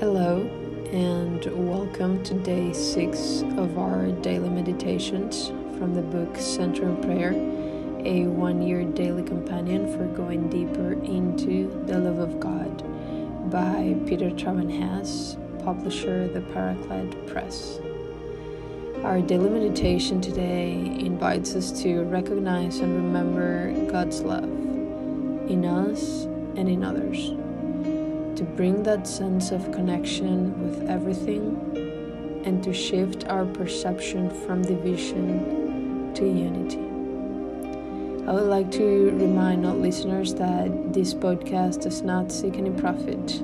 Hello, and welcome to day six of our daily meditations from the book Centering Prayer, a one year daily companion for going deeper into the love of God by Peter Traben Haas, publisher, The Paraclete Press. Our daily meditation today invites us to recognize and remember God's love in us and in others to bring that sense of connection with everything and to shift our perception from division to unity. I would like to remind all listeners that this podcast does not seek any profit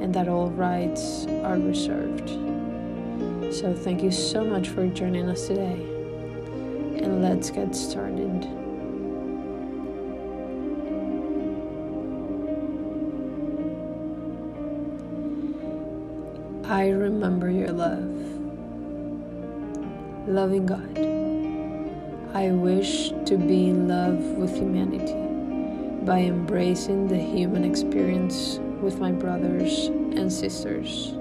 and that all rights are reserved. So, thank you so much for joining us today, and let's get started. I remember your love. Loving God, I wish to be in love with humanity by embracing the human experience with my brothers and sisters.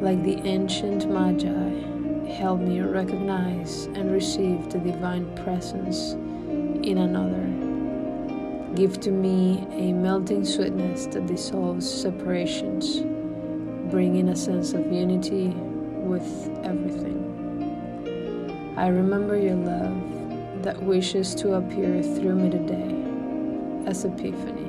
Like the ancient Magi, help me recognize and receive the divine presence in another. Give to me a melting sweetness that dissolves separations bringing a sense of unity with everything. I remember your love that wishes to appear through me today as Epiphany.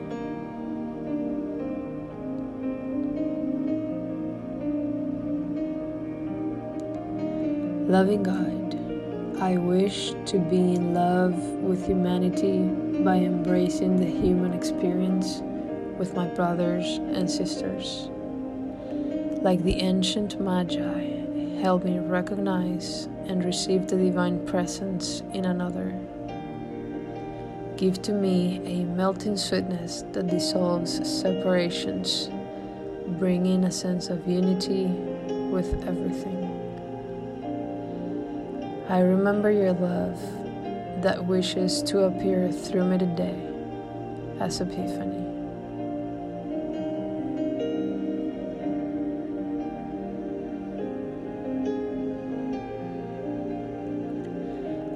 Loving God, I wish to be in love with humanity by embracing the human experience with my brothers and sisters like the ancient Magi, help me recognize and receive the divine presence in another. Give to me a melting sweetness that dissolves separations, bringing a sense of unity with everything. I remember your love that wishes to appear through me today as Epiphany.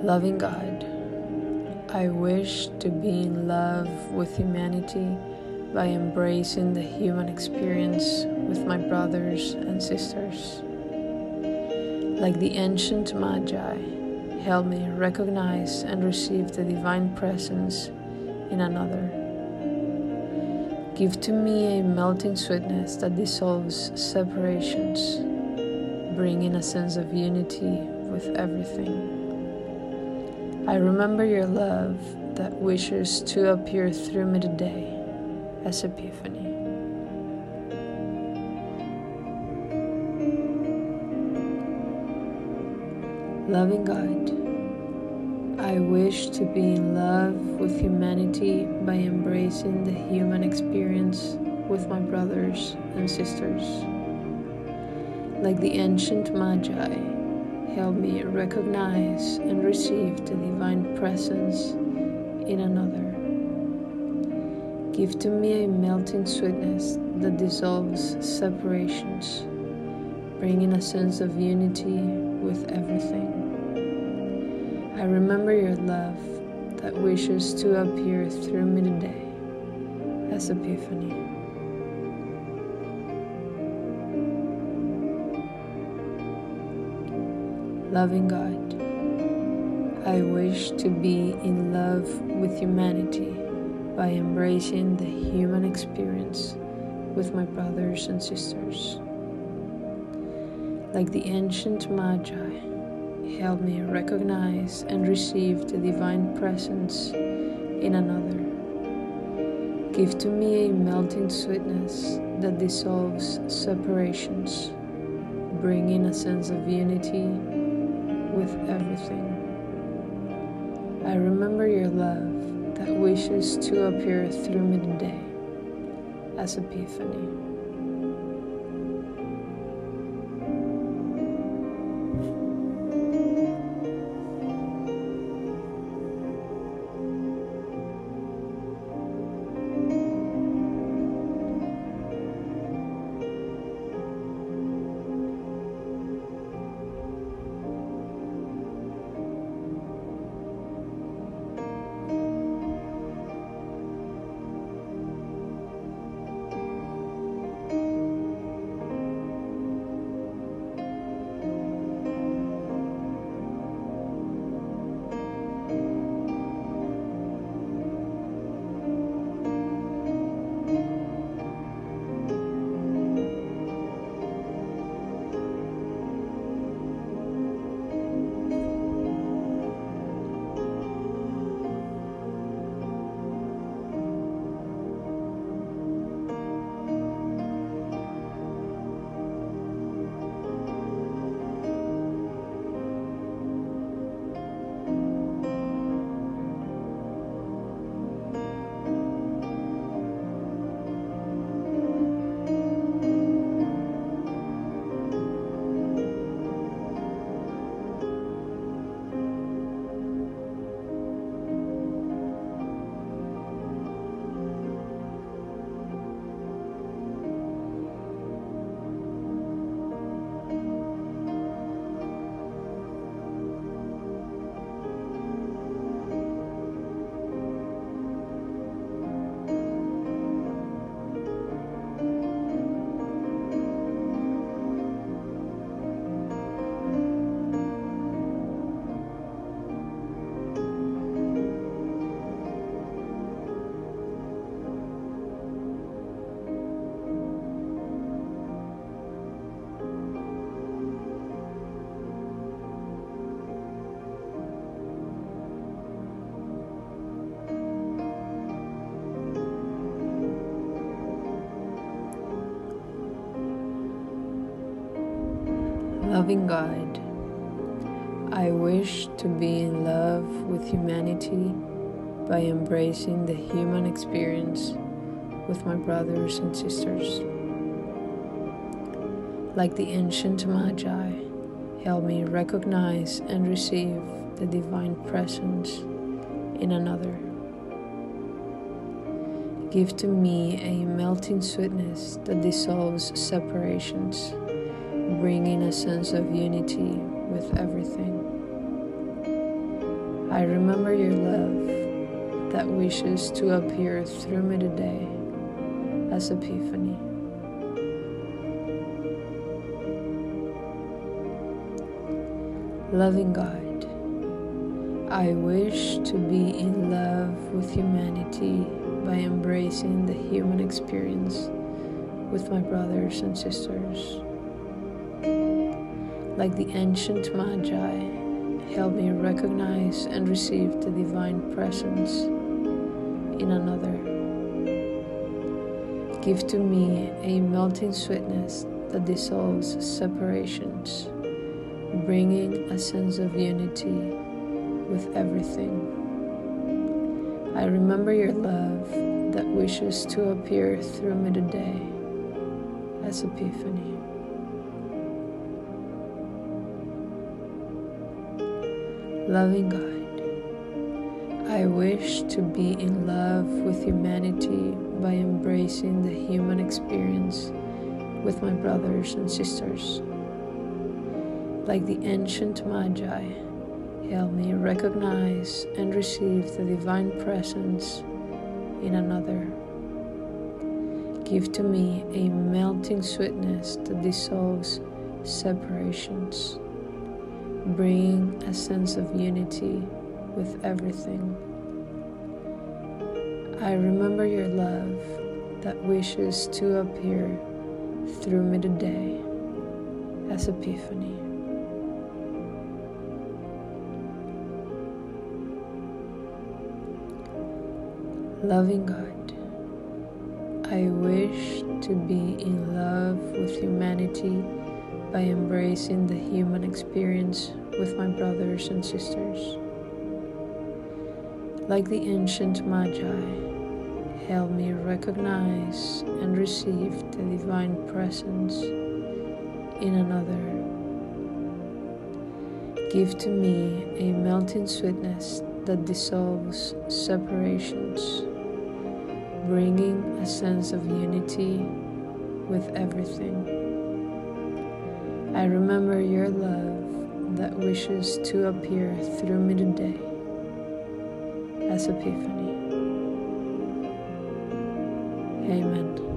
Loving God, I wish to be in love with humanity by embracing the human experience with my brothers and sisters. Like the ancient Magi, help me recognize and receive the divine presence in another. Give to me a melting sweetness that dissolves separations, bringing a sense of unity with everything. I remember your love that wishes to appear through me today as Epiphany. Loving God, I wish to be in love with humanity by embracing the human experience with my brothers and sisters. Like the ancient Magi, help me recognize and receive the divine presence in another. Give to me a melting sweetness that dissolves separations, bringing a sense of unity with everything. I remember your love that wishes to appear through me today as Epiphany. Loving God, I wish to be in love with humanity by embracing the human experience with my brothers and sisters. Like the ancient Magi, help me recognize and receive the divine presence in another. Give to me a melting sweetness that dissolves separations, bringing a sense of unity with everything. I remember your love that wishes to appear through midday as Epiphany. Loving God, I wish to be in love with humanity by embracing the human experience with my brothers and sisters. Like the ancient Magi, help me recognize and receive the divine presence in another. Give to me a melting sweetness that dissolves separations, bringing a sense of unity with everything. I remember your love that wishes to appear through me today as Epiphany. Loving God, I wish to be in love with humanity by embracing the human experience with my brothers and sisters. Like the ancient Magi, help me recognize and receive the divine presence in another. Give to me a melting sweetness that dissolves separations, bringing a sense of unity with everything. I remember your love that wishes to appear through me today as Epiphany. Loving God, I wish to be in love with humanity by embracing the human experience with my brothers and sisters. Like the ancient Magi, help me recognize and receive the divine presence in another. Give to me a melting sweetness that dissolves separations, bringing a sense of unity with everything. I remember your love that wishes to appear through me today as Epiphany. Loving God, I wish to be in love with humanity by embracing the human experience with my brothers and sisters. Like the ancient Magi, help me recognize and receive the divine presence in another. Give to me a melting sweetness that dissolves separations bringing a sense of unity with everything. I remember your love that wishes to appear through midday as Epiphany. Amen.